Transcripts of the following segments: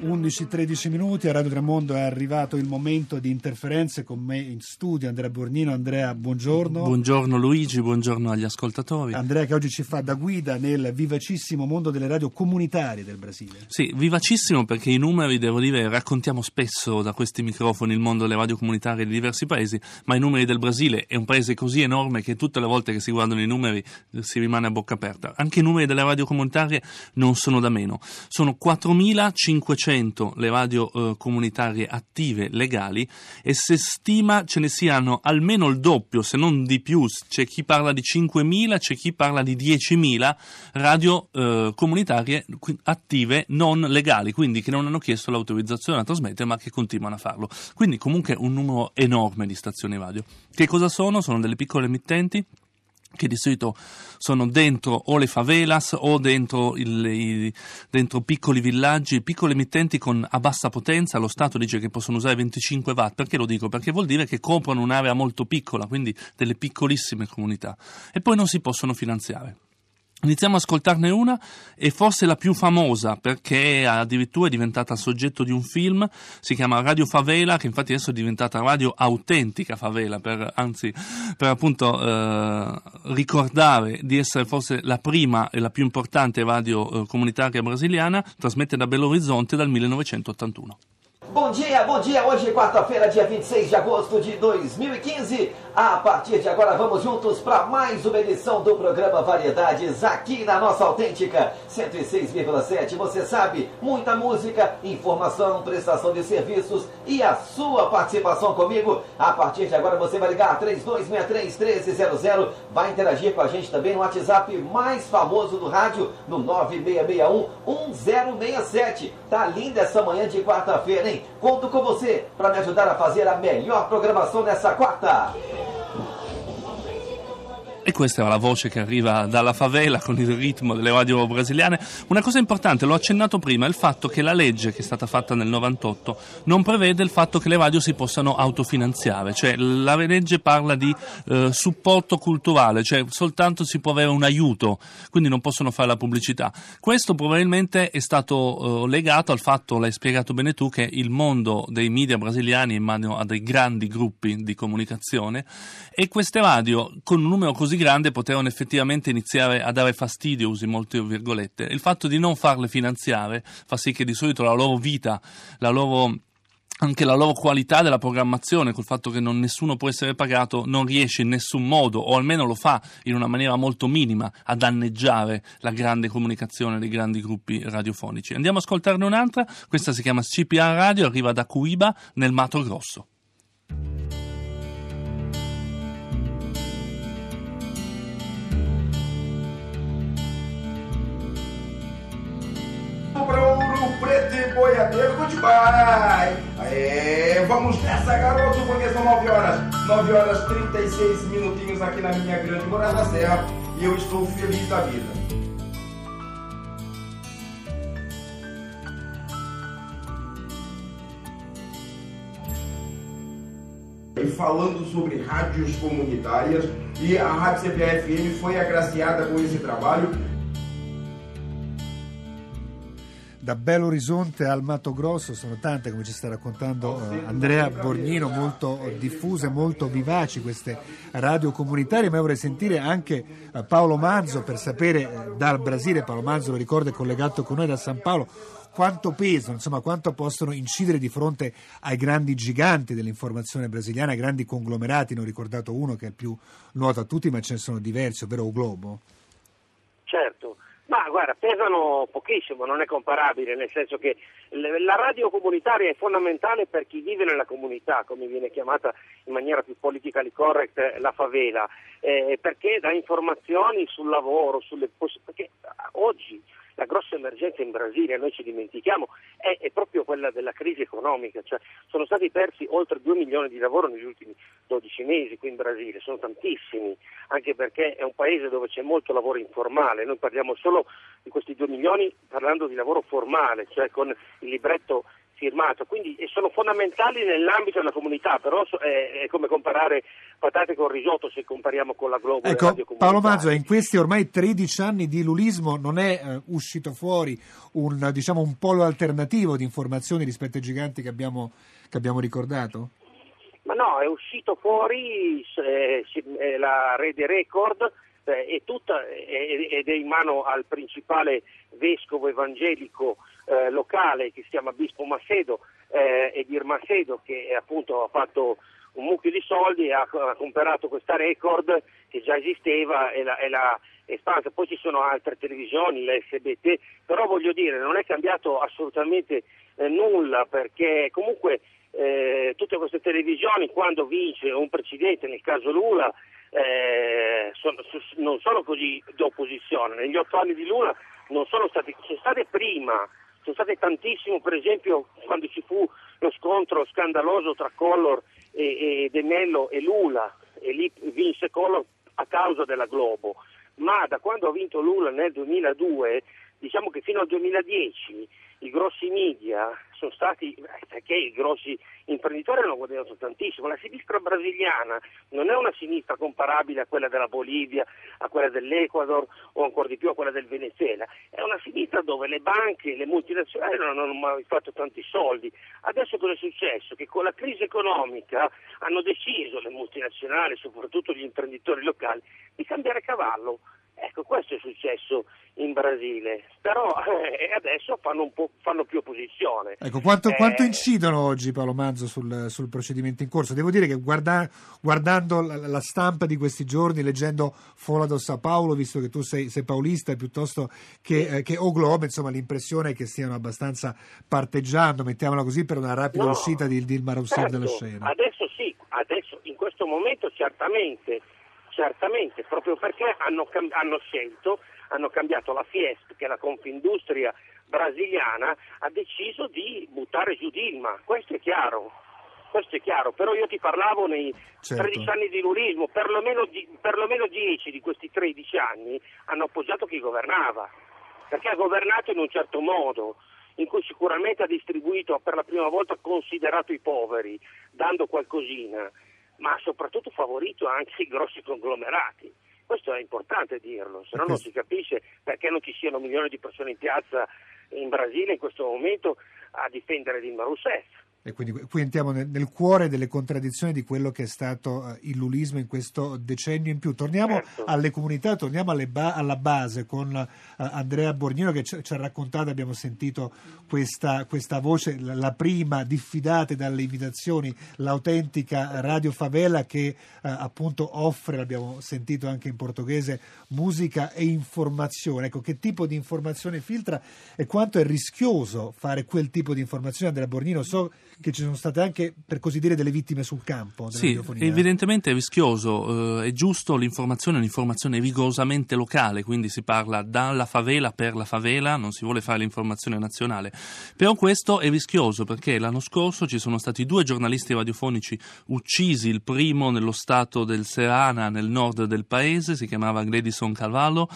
11-13 minuti, a Radio Tremondo è arrivato il momento di interferenze con me in studio, Andrea Bornino. Andrea, buongiorno. Buongiorno Luigi, buongiorno agli ascoltatori. Andrea che oggi ci fa da guida nel vivacissimo mondo delle radio comunitarie del Brasile. Sì, vivacissimo perché i numeri, devo dire, raccontiamo spesso da questi microfoni il mondo delle radio comunitarie di diversi paesi, ma i numeri del Brasile è un paese così enorme che tutte le volte che si guardano i numeri si rimane a bocca aperta. Anche i numeri delle radio comunitarie non sono da meno. Sono 4.500 le radio eh, comunitarie attive legali e si stima ce ne siano almeno il doppio, se non di più. C'è chi parla di 5.000, c'è chi parla di 10.000 radio eh, comunitarie attive non legali, quindi che non hanno chiesto l'autorizzazione a trasmettere ma che continuano a farlo. Quindi comunque un numero enorme di stazioni radio. Che cosa sono? Sono delle piccole emittenti che di solito sono dentro o le favelas o dentro, il- i- dentro piccoli villaggi, piccole emittenti con, a bassa potenza. Lo Stato dice che possono usare 25 watt. Perché lo dico? Perché vuol dire che coprono un'area molto piccola, quindi delle piccolissime comunità. E poi non si possono finanziare. Iniziamo ad ascoltarne una e forse la più famosa perché addirittura è diventata soggetto di un film, si chiama Radio Favela che infatti adesso è diventata Radio Autentica Favela per, anzi per appunto eh, ricordare di essere forse la prima e la più importante radio eh, comunitaria brasiliana, trasmette da Belo Horizonte dal 1981. Bom dia, bom dia. Hoje, quarta-feira, dia 26 de agosto de 2015. A partir de agora, vamos juntos para mais uma edição do programa Variedades aqui na nossa autêntica 106,7. Você sabe, muita música, informação, prestação de serviços e a sua participação comigo. A partir de agora, você vai ligar 3263-1300. Vai interagir com a gente também no WhatsApp mais famoso do rádio, no 9661-1067. Tá linda essa manhã de quarta-feira, hein? Conto com você para me ajudar a fazer a melhor programação nessa quarta. E questa era la voce che arriva dalla favela con il ritmo delle radio brasiliane. Una cosa importante, l'ho accennato prima, è il fatto che la legge che è stata fatta nel 98 non prevede il fatto che le radio si possano autofinanziare, cioè la legge parla di eh, supporto culturale, cioè soltanto si può avere un aiuto, quindi non possono fare la pubblicità. Questo probabilmente è stato eh, legato al fatto, l'hai spiegato bene tu, che il mondo dei media brasiliani immagino ha dei grandi gruppi di comunicazione e queste radio con un numero così grande potevano effettivamente iniziare a dare fastidio, usi molte virgolette. Il fatto di non farle finanziare fa sì che di solito la loro vita, la loro anche la loro qualità della programmazione, col fatto che non, nessuno può essere pagato, non riesce in nessun modo, o almeno lo fa in una maniera molto minima, a danneggiare la grande comunicazione dei grandi gruppi radiofonici. Andiamo a ascoltarne un'altra, questa si chiama CPA Radio, arriva da Cuiba nel Mato Grosso. Boiadeiro, goodbye! Aê, vamos nessa, garoto, porque são 9 horas, 9 horas 36 minutinhos aqui na minha grande morada serra e eu estou feliz da vida. E falando sobre rádios comunitárias, e a Rádio CPFM foi agraciada com esse trabalho Da Belo Horizonte al Mato Grosso sono tante, come ci sta raccontando eh, Andrea Borgnino, molto diffuse, molto vivaci queste radio comunitarie, ma vorrei sentire anche eh, Paolo Manzo per sapere eh, dal Brasile, Paolo Manzo lo ricorda è collegato con noi da San Paolo, quanto pesano, insomma quanto possono incidere di fronte ai grandi giganti dell'informazione brasiliana, ai grandi conglomerati, ne ho ricordato uno che è il più noto a tutti, ma ce ne sono diversi, ovvero o Globo. Ma guarda, pesano pochissimo, non è comparabile, nel senso che la radio comunitaria è fondamentale per chi vive nella comunità, come viene chiamata in maniera più politically correct eh, la favela, eh, perché dà informazioni sul lavoro, sulle perché oggi la grossa emergenza in Brasile, noi ci dimentichiamo, è, è proprio quella della crisi economica, cioè, sono stati persi oltre 2 milioni di lavoro negli ultimi 12 mesi qui in Brasile, sono tantissimi, anche perché è un paese dove c'è molto lavoro informale, noi parliamo solo di questi 2 milioni parlando di lavoro formale, cioè con il libretto firmato, quindi sono fondamentali nell'ambito della comunità, però è, come comparare patate con risotto se compariamo con la Globo. Ecco, Paolo Mazzo, in questi ormai 13 anni di lulismo non è eh, uscito fuori un, diciamo, un polo alternativo di informazioni rispetto ai giganti che abbiamo, che abbiamo ricordato? Ma no, è uscito fuori eh, eh, la rete Record eh, è tutta, ed è in mano al principale vescovo evangelico eh, locale che si chiama Bispo Macedo, eh, Edir Macedo, che appunto ha fatto un mucchio di soldi e ha, ha comprato questa record che già esisteva e l'ha, e l'ha espansa. Poi ci sono altre televisioni, l'SBT, però voglio dire, non è cambiato assolutamente eh, nulla perché comunque eh, tutte queste televisioni quando vince un presidente, nel caso Lula, eh, sono, non sono così d'opposizione. Negli otto anni di Lula non sono stati, sono state prima sono state tantissimo, per esempio quando ci fu lo scontro scandaloso tra Collor e, e De Mello e Lula, e lì vinse Collor a causa della Globo, ma da quando ha vinto Lula nel 2002, diciamo che fino al 2010 i grossi media sono stati, perché i grossi imprenditori hanno guadagnato tantissimo, la sinistra brasiliana non è una sinistra comparabile a quella della Bolivia, a quella dell'Ecuador o ancora di più a quella del Venezuela, è una sinistra dove le banche, le multinazionali non hanno mai fatto tanti soldi. Adesso cosa è successo? Che con la crisi economica hanno deciso le multinazionali, soprattutto gli imprenditori locali, di cambiare cavallo Ecco, questo è successo in Brasile, però eh, adesso fanno, fanno, più opposizione. Ecco, quanto, eh, quanto, incidono oggi Paolo Manzo sul, sul, procedimento in corso? Devo dire che guarda, guardando la, la, stampa di questi giorni, leggendo Fola do Sao Paulo, visto che tu sei, sei paulista piuttosto che, eh, che O Globo, insomma l'impressione è che stiano abbastanza parteggiando, mettiamola così, per una rapida no, uscita di Dilma Rousseff certo, dalla scena. Adesso sì, adesso in questo momento certamente Certamente, proprio perché hanno, hanno scelto, hanno cambiato la Fiesp, che è la Confindustria brasiliana, ha deciso di buttare giù Dilma, questo è chiaro. Questo è chiaro, però io ti parlavo nei certo. 13 anni di lulismo, perlomeno, di, perlomeno 10 di questi 13 anni hanno appoggiato chi governava, perché ha governato in un certo modo, in cui sicuramente ha distribuito per la prima volta considerato i poveri, dando qualcosina ma soprattutto favorito anche i grossi conglomerati. Questo è importante dirlo, se no non si capisce perché non ci siano milioni di persone in piazza in Brasile in questo momento a difendere Dilma Rousseff. E quindi qui entriamo nel, nel, cuore delle contraddizioni di quello che è stato uh, il lulismo in questo decennio in più. Torniamo certo. alle comunità, torniamo ba- alla base con uh, Andrea Borgnino che ci, ci, ha raccontato, abbiamo sentito questa, questa voce, la, la, prima diffidate dalle imitazioni, l'autentica Radio Favela che uh, appunto offre, l'abbiamo sentito anche in portoghese, musica e informazione. Ecco, che tipo di informazione filtra e quanto è rischioso fare quel tipo di informazione, Andrea Borgnino? So che ci sono state anche, per così dire, delle vittime sul campo. Sì, evidentemente è rischioso, eh, è giusto l'informazione, è un'informazione rigorosamente locale, quindi si parla dalla favela per la favela, non si vuole fare l'informazione nazionale. Però questo è rischioso perché l'anno scorso ci sono stati due giornalisti radiofonici uccisi, il primo nello stato del Serana, nel nord del paese, si chiamava Gledison Cavallo,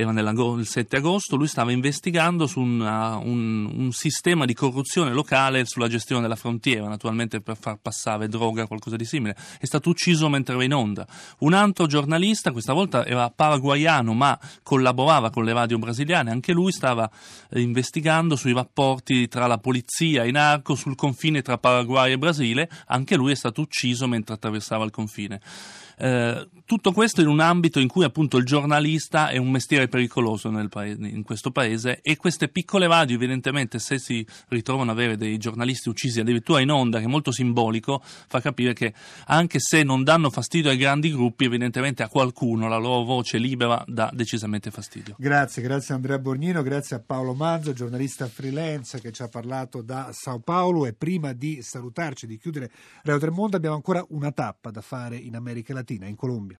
era il 7 agosto, lui stava investigando su una, un, un sistema di corruzione locale sulla gestione della frontiera, naturalmente per far passare droga o qualcosa di simile. È stato ucciso mentre era in onda. Un altro giornalista, questa volta era paraguayano ma collaborava con le radio brasiliane, anche lui stava eh, investigando sui rapporti tra la polizia e i narco sul confine tra Paraguay e Brasile, anche lui è stato ucciso mentre attraversava il confine. Eh, tutto questo in un ambito in cui appunto il giornalista è un mestiere pericoloso paese, in questo paese e queste piccole radio evidentemente se si ritrovano ad avere dei giornalisti uccisi addirittura in onda che è molto simbolico fa capire che anche se non danno fastidio ai grandi gruppi evidentemente a qualcuno la loro voce libera dà decisamente fastidio. Grazie, grazie Andrea Borgnino, grazie a Paolo Manzo, giornalista freelance che ci ha parlato da Sao Paulo e prima di salutarci, di chiudere Radio Tremondo abbiamo ancora una tappa da fare in America Latina Latina, in Colombia.